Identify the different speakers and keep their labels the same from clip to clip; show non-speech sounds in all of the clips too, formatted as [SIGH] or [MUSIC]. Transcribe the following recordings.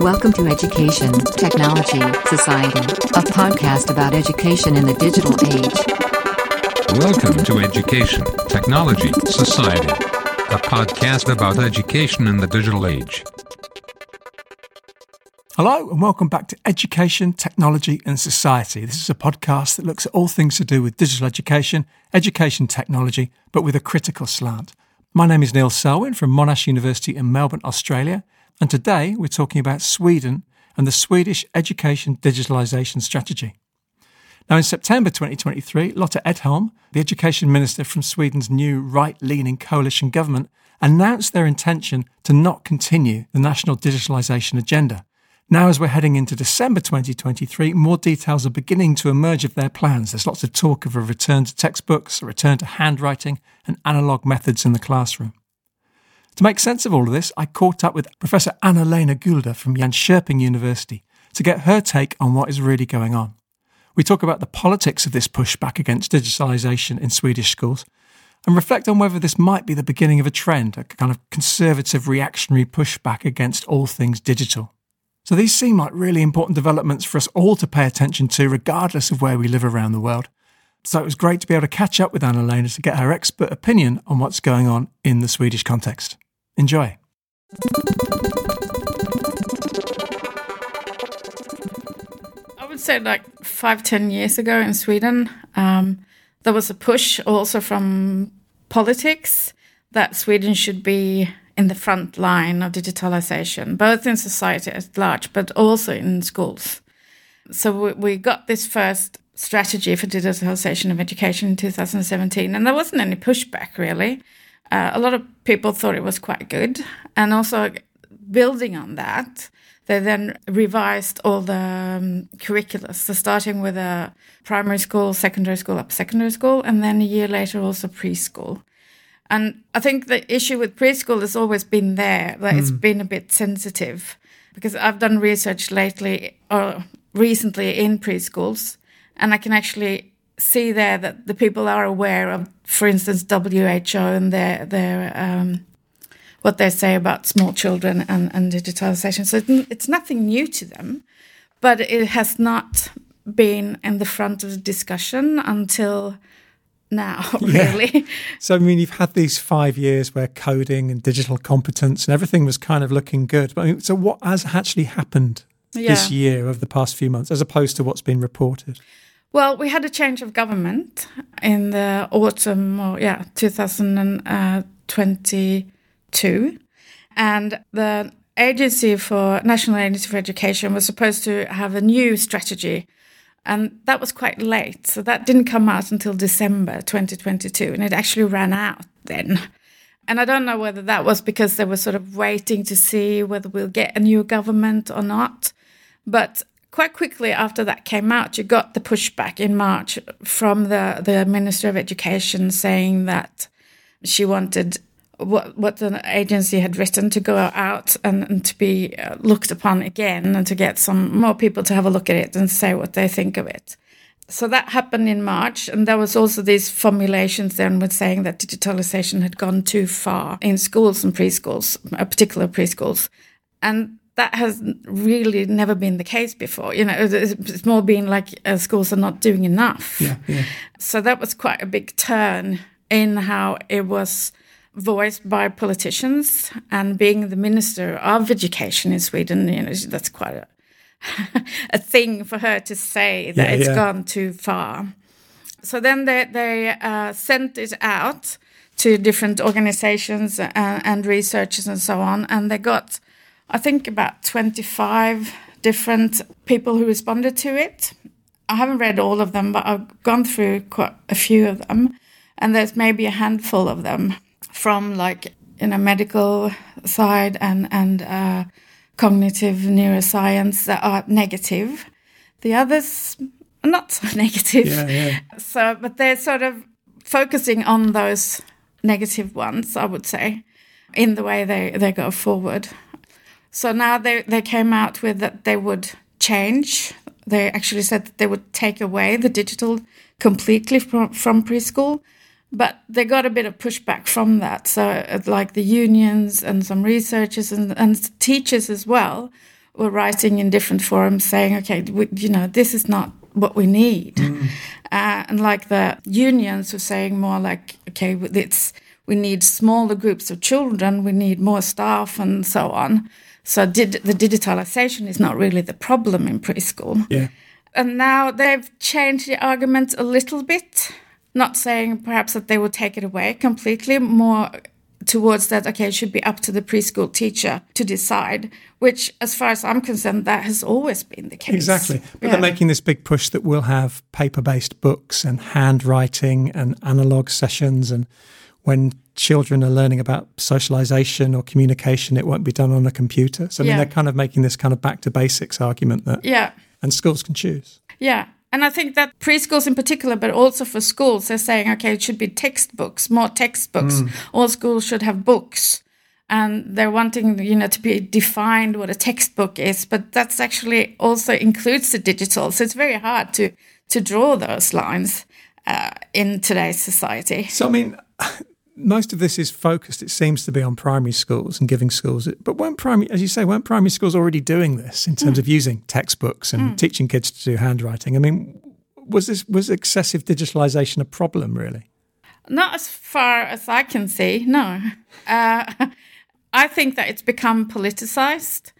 Speaker 1: Welcome to Education, Technology, Society, a podcast about education in the digital age.
Speaker 2: Welcome to Education, Technology, Society, a podcast about education in the digital age.
Speaker 3: Hello, and welcome back to Education, Technology and Society. This is a podcast that looks at all things to do with digital education, education technology, but with a critical slant. My name is Neil Selwyn from Monash University in Melbourne, Australia, and today we're talking about Sweden and the Swedish Education Digitalisation Strategy. Now, in September 2023, Lotta Edholm, the Education Minister from Sweden's new right leaning coalition government, announced their intention to not continue the national digitalisation agenda. Now, as we're heading into December 2023, more details are beginning to emerge of their plans. There's lots of talk of a return to textbooks, a return to handwriting, and analogue methods in the classroom. To make sense of all of this, I caught up with Professor Anna-Lena Godhe from Jönköping University to get her take on what is really going on. We talk about the politics of this pushback against digitalisation in Swedish schools and reflect on whether this might be the beginning of a trend, a kind of conservative reactionary pushback against all things digital. So these seem like really important developments for us all to pay attention to, regardless of where we live around the world. So it was great to be able to catch up with Anna-Lena to get her expert opinion on what's going on in the Swedish context. Enjoy.
Speaker 4: I would say like five, ten years ago in Sweden, um, there was a push also from politics that Sweden should be in the front line of digitalization, both in society at large, but also in schools. So we, we got this first strategy for digitalization of education in 2017, and there wasn't any pushback really. Uh, a lot of people thought it was quite good. And also, building on that, they then revised all the um, curricula. So, starting with a primary school, secondary school, up secondary school, and then a year later, also preschool. And I think the issue with preschool has always been there, that mm. it's been a bit sensitive. Because I've done research lately or recently in preschools, and I can actually see there that the people are aware of, for instance, WHO and their their um, what they say about small children and, and digitalization. So it's nothing new to them, but it has not been in the front of the discussion until now, [LAUGHS] really. Yeah.
Speaker 3: So, I mean, you've had these five years where coding and digital competence and everything was kind of looking good. But I mean, so, what has actually happened yeah. this year over the past few months as opposed to what's been reported?
Speaker 4: Well, we had a change of government in the autumn, or yeah, 2022, and the Agency for National Agency for Education was supposed to have a new strategy, and that was quite late. So that didn't come out until December 2022, and it actually ran out then. And I don't know whether that was because they were sort of waiting to see whether we'll get a new government or not. But quite quickly after that came out, you got the pushback in March from the, the Minister of Education saying that she wanted what what the agency had written to go out and, and to be uh, looked upon again and to get some more people to have a look at it and say what they think of it. So that happened in March, and there was also these formulations then with saying that digitalization had gone too far in schools and preschools, uh, particular preschools, and that has really never been the case before. You know, it's more been like uh, schools are not doing enough.
Speaker 3: Yeah, yeah.
Speaker 4: So that was quite a big turn in how it was voiced by politicians. And being the minister of education in Sweden, you know, that's quite a, [LAUGHS] a thing for her to say that yeah, it's gone too far. So then they they uh, sent it out to different organizations and, uh, and researchers and so on, and they got I think about 25 different people who responded to it. I haven't read all of them, but I've gone through quite a few of them. And there's maybe a handful of them from like, you know, medical side and, and uh, cognitive neuroscience that are negative. The others are not so [LAUGHS] negative.
Speaker 3: Yeah, yeah.
Speaker 4: So, but they're sort of focusing on those negative ones, I would say, in the way they, they go forward. So now they, they came out with that they would change. They actually said that they would take away the digital completely from, from preschool. But they got a bit of pushback from that. So, uh, like the unions and some researchers and, and teachers as well were writing in different forums saying, okay, we, you know, this is not what we need.
Speaker 3: Mm.
Speaker 4: Uh, and like the unions were saying more like, okay, it's we need smaller groups of children, we need more staff, and so on. So did, the digitalization is not really the problem in preschool.
Speaker 3: Yeah.
Speaker 4: And now they've changed the argument a little bit, not saying perhaps that they will take it away completely, more towards that, okay, it should be up to the preschool teacher to decide, which, as far as I'm concerned, that has always been the case.
Speaker 3: Exactly. But
Speaker 4: Yeah.
Speaker 3: they're making this big push that we'll have paper based books and handwriting and analog sessions. And when children are learning about socialization or communication, it won't be done on a computer. So, I mean,
Speaker 4: Yeah.
Speaker 3: they're kind of making this kind of back to basics argument that,
Speaker 4: Yeah.
Speaker 3: and schools can choose.
Speaker 4: Yeah. And I think that preschools in particular, but also for schools, they're saying, okay, it should be textbooks, more textbooks. All schools should have books. And they're wanting, you know, to be defined what a textbook is, but that's actually also includes the digital. So it's very hard to to draw those lines uh, in today's society.
Speaker 3: So, I mean, most of this is focused, it seems to be, on primary schools and giving schools. But weren't primary, as you say, weren't primary schools already doing this in terms of using textbooks and teaching kids to do handwriting? I mean, was this was excessive digitalization a problem, really?
Speaker 4: Not as far as I can see, no. Uh, [LAUGHS] I think that it's become politicized.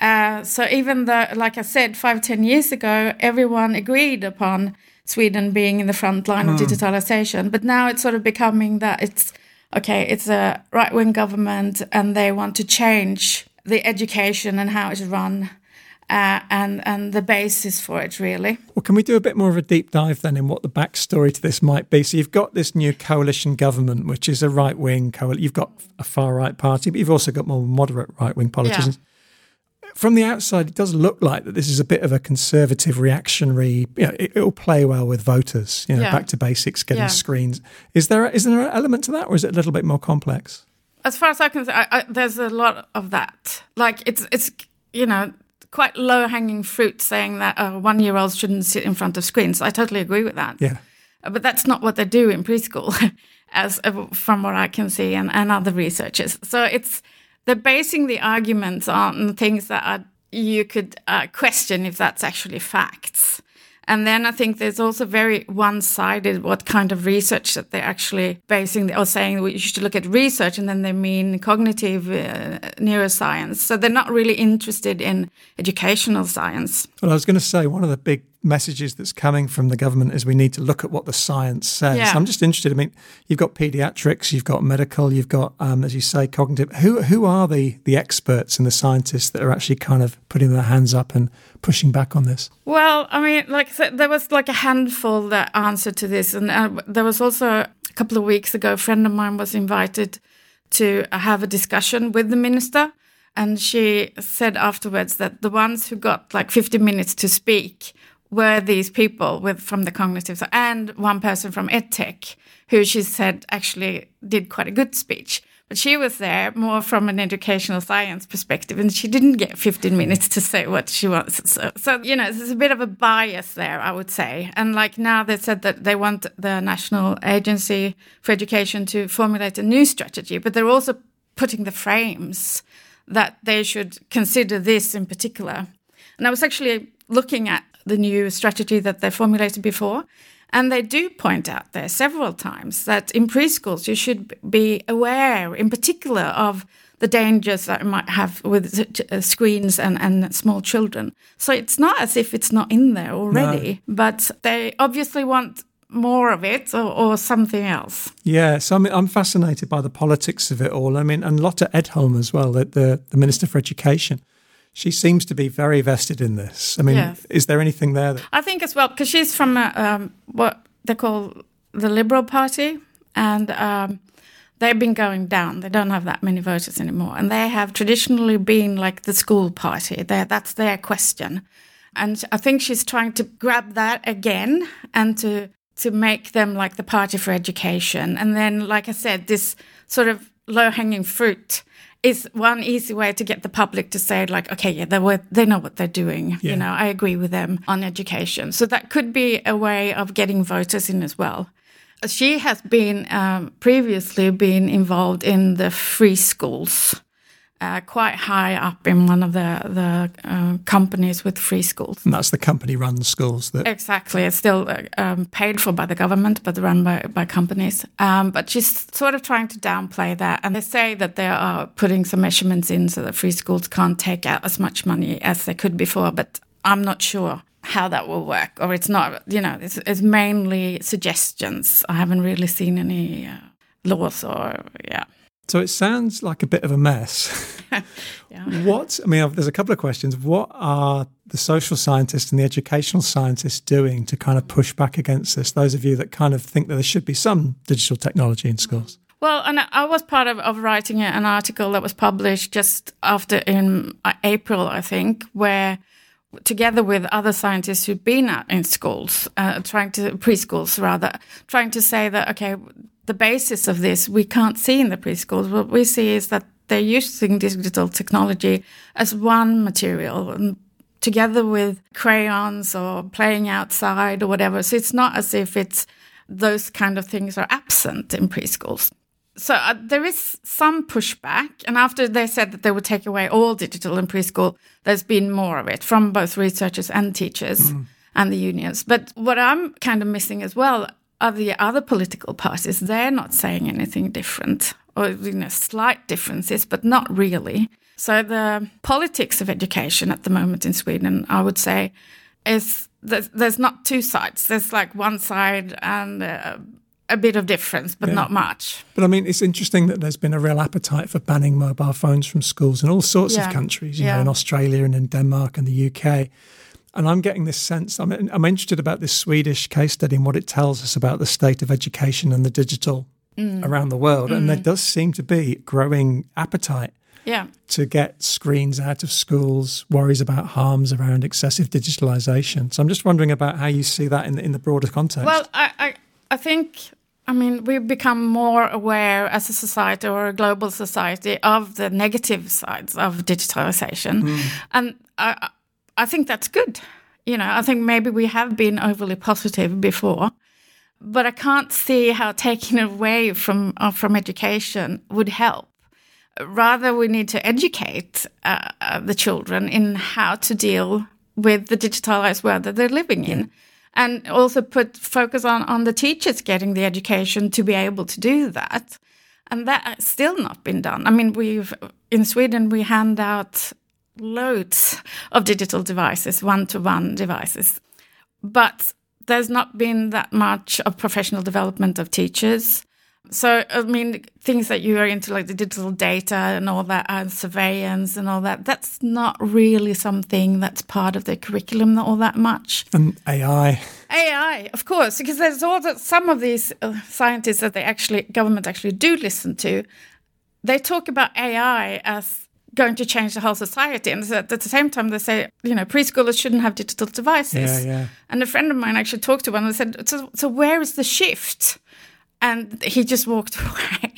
Speaker 4: Uh, so even though, like I said, five, ten years ago, everyone agreed upon Sweden being in the front line of digitalization, but now it's sort of becoming that it's okay, it's a right wing government and they want to change the education and how it's run. Uh, and and the basis for it really.
Speaker 3: Well, can we do a bit more of a deep dive then in what the backstory to this might be? So you've got this new coalition government, which is a right wing coalition. You've got a far right party, but you've also got more moderate right wing politicians. From the outside, it does look like that this is a bit of a conservative, reactionary. You know, it, it'll play well with voters. You know,
Speaker 4: Yeah.
Speaker 3: back to basics, getting
Speaker 4: Yeah.
Speaker 3: screens. Is there is there an element to that, or is it a little bit more complex?
Speaker 4: as far as I can I, I, there's a lot of that. Like it's it's you know quite low hanging fruit saying that uh, one year olds shouldn't sit in front of screens. I totally agree with that.
Speaker 3: Yeah.
Speaker 4: Uh, But that's not what they do in preschool, [LAUGHS] as uh, from what I can see, and, and other researchers. So it's they're basing the arguments on things that are, you could uh, question if that's actually facts. And then I think there's also very one-sided what kind of research that they're actually basing or saying you should look at research, and then they mean cognitive uh, neuroscience. So they're not really interested in educational science.
Speaker 3: Well, I was going to say one of the big messages that's coming from the government is we need to look at what the science says.
Speaker 4: Yeah.
Speaker 3: I'm just interested. I mean, you've got pediatrics, you've got medical, you've got, um, as you say, cognitive. Who who are the the experts and the scientists that are actually kind of putting their hands up and pushing back on this?
Speaker 4: Well, I mean, like I said, there was like a handful that answered to this, and uh, there was also a couple of weeks ago, a friend of mine was invited to have a discussion with the minister, and she said afterwards that the ones who got like 50 minutes to speak were these people with from the cognitive side, and one person from EdTech, who she said actually did quite a good speech. But she was there more from an educational science perspective, and she didn't get 15 minutes to say what she wants. So, so you know, there's a bit of a bias there, I would say. And like now, they said that they want the National Agency for Education to formulate a new strategy, but they're also putting the frames that they should consider this in particular. And I was actually looking at the new strategy that they formulated before. And they do point out there several times that in preschools you should be aware, in particular, of the dangers that might have with uh, screens and, and small children. So it's not as if it's not in there already, but they obviously want more of it or, or something else.
Speaker 3: Yeah, so I'm, I'm fascinated by the politics of it all. I mean, and Lotta Edholm as well, the, the, the Minister for Education. She seems to be very vested in this. I mean, is there anything there that
Speaker 4: I think as well because she's from uh, um, what they call the Liberal Party, and um, they've been going down. They don't have that many voters anymore, and they have traditionally been like the school party. they that's their question, and I think she's trying to grab that again and to to make them like the party for education. And then, like I said, this sort of low hanging fruit is one easy way to get the public to say like okay yeah they were, they know what they're doing
Speaker 3: Yeah.
Speaker 4: you know i agree with them on education. So that could be a way of getting voters in as well. She has been um, previously been involved in the free schools uh, quite high up in one of the the uh, companies with free schools.
Speaker 3: And that's the company run schools that.
Speaker 4: Exactly, it's still uh, um, paid for by the government, but run by by companies. Um, but she's sort of trying to downplay that, and they say that they are putting some measurements in so that free schools can't take out as much money as they could before. But I'm not sure how that will work, or it's not. You know, it's, it's mainly suggestions. I haven't really seen any uh, laws or yeah.
Speaker 3: So it sounds like a bit of a mess. [LAUGHS]
Speaker 4: Yeah.
Speaker 3: What, I mean, there's a couple of questions. What are the social scientists and the educational scientists doing to kind of push back against this? Those of you that kind of think that there should be some digital technology in schools.
Speaker 4: Well, and I was part of, of writing an article that was published just after in uh, April, I think, where together with other scientists who've been in schools, uh, trying to preschools rather, trying to say that okay, the basis of this we can't see in the preschools. What we see is that they're using digital technology as one material. And together with crayons or playing outside or whatever. So it's not as if it's those kind of things are absent in preschools. So uh, there is some pushback. And after they said that they would take away all digital in preschool, there's been more of it from both researchers and teachers and the unions. But what I'm kind of missing as well are the other political parties. They're not saying anything different or you know, slight differences, but not really. So the politics of education at the moment in Sweden, I would say, is there's, there's not two sides. There's like one side and uh, a bit of difference, but not much.
Speaker 3: But I mean, it's interesting that there's been a real appetite for banning mobile phones from schools in all sorts
Speaker 4: Yeah.
Speaker 3: of countries, you
Speaker 4: Yeah.
Speaker 3: know, in Australia and in Denmark and the UK. And I'm getting this sense, I'm, I'm interested about this Swedish case study and what it tells us about the state of education and the digital
Speaker 4: Mm.
Speaker 3: around the world. And there does seem to be growing appetite
Speaker 4: Yeah.
Speaker 3: to get screens out of schools, worries about harms around excessive digitalization. So I'm just wondering about how you see that in the, in the broader context.
Speaker 4: Well, I, I, I think, I mean, we've become more aware as a society or a global society of the negative sides of digitalization. And I, I think that's good. You know, I think maybe we have been overly positive before. But I can't see how taking away from uh, from education would help. Rather, we need to educate uh, uh, the children in how to deal with the digitalized world that they're living in, and also put focus on on the teachers getting the education to be able to do that. And that has still not been done. I mean, we've in Sweden we hand out loads of digital devices, one-to-one devices, but there's not been that much of professional development of teachers. So, I mean, things that you are into, like the digital data and all that, and surveillance and all that, that's not really something that's part of the curriculum all that much.
Speaker 3: and AI.
Speaker 4: AI, of course, because there's all that some of these uh, scientists that they actually government actually do listen to, they talk about AI as going to change the whole society, and at the same time they say, you know, preschoolers shouldn't have digital devices.
Speaker 3: Yeah, yeah.
Speaker 4: And a friend of mine actually talked to one and said, so, so where is the shift? And he just walked [LAUGHS] away.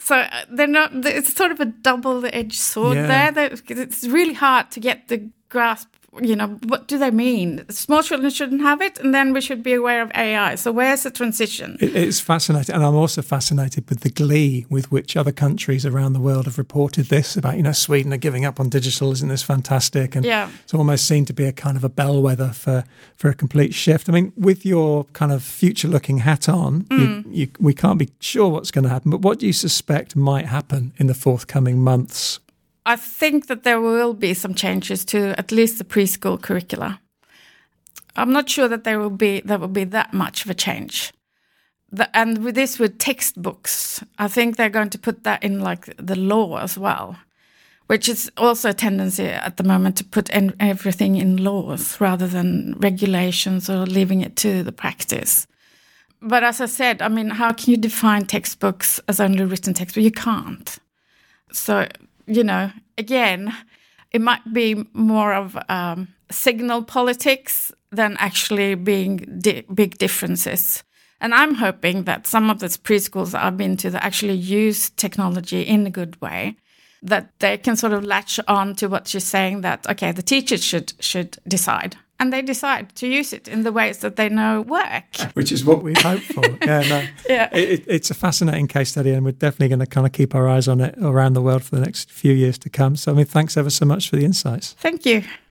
Speaker 4: so uh, they're not. It's sort of a double-edged sword
Speaker 3: Yeah.
Speaker 4: there. That it's really hard to get the grasp. You know, what do they mean? Small children shouldn't have it, and then we should be aware of AI. So where's the transition?
Speaker 3: It, it's fascinating, and I'm also fascinated with the glee with which other countries around the world have reported this about, you know, Sweden are giving up on digital, isn't this fantastic? And
Speaker 4: Yeah.
Speaker 3: it's almost seen to be a kind of a bellwether for for a complete shift. I mean, with your kind of future-looking hat on, you, mm. you, we can't be sure what's going to happen. But what do you suspect might happen in the forthcoming months?
Speaker 4: I think that there will be some changes to at least the preschool curricula. I'm not sure that there will be there will be that much of a change. The, and with this, with textbooks, I think they're going to put that in like the law as well, which is also a tendency at the moment to put en- everything in laws rather than regulations or leaving it to the practice. But as I said, I mean, how can you define textbooks as only written text? Well, you can't. So, you know, again, it might be more of um, signal politics than actually being di- big differences. And I'm hoping that some of these preschools that I've been to that actually use technology in a good way, that they can sort of latch on to what you're saying that, okay, the teachers should should decide and they decide to use it in the ways that they know work.
Speaker 3: Which is what we hope for. [LAUGHS] Yeah, no.
Speaker 4: Yeah.
Speaker 3: It, it, it's a fascinating case study, and we're definitely going to kind of keep our eyes on it around the world for the next few years to come. So, I mean, thanks ever so much for the insights.
Speaker 4: Thank you.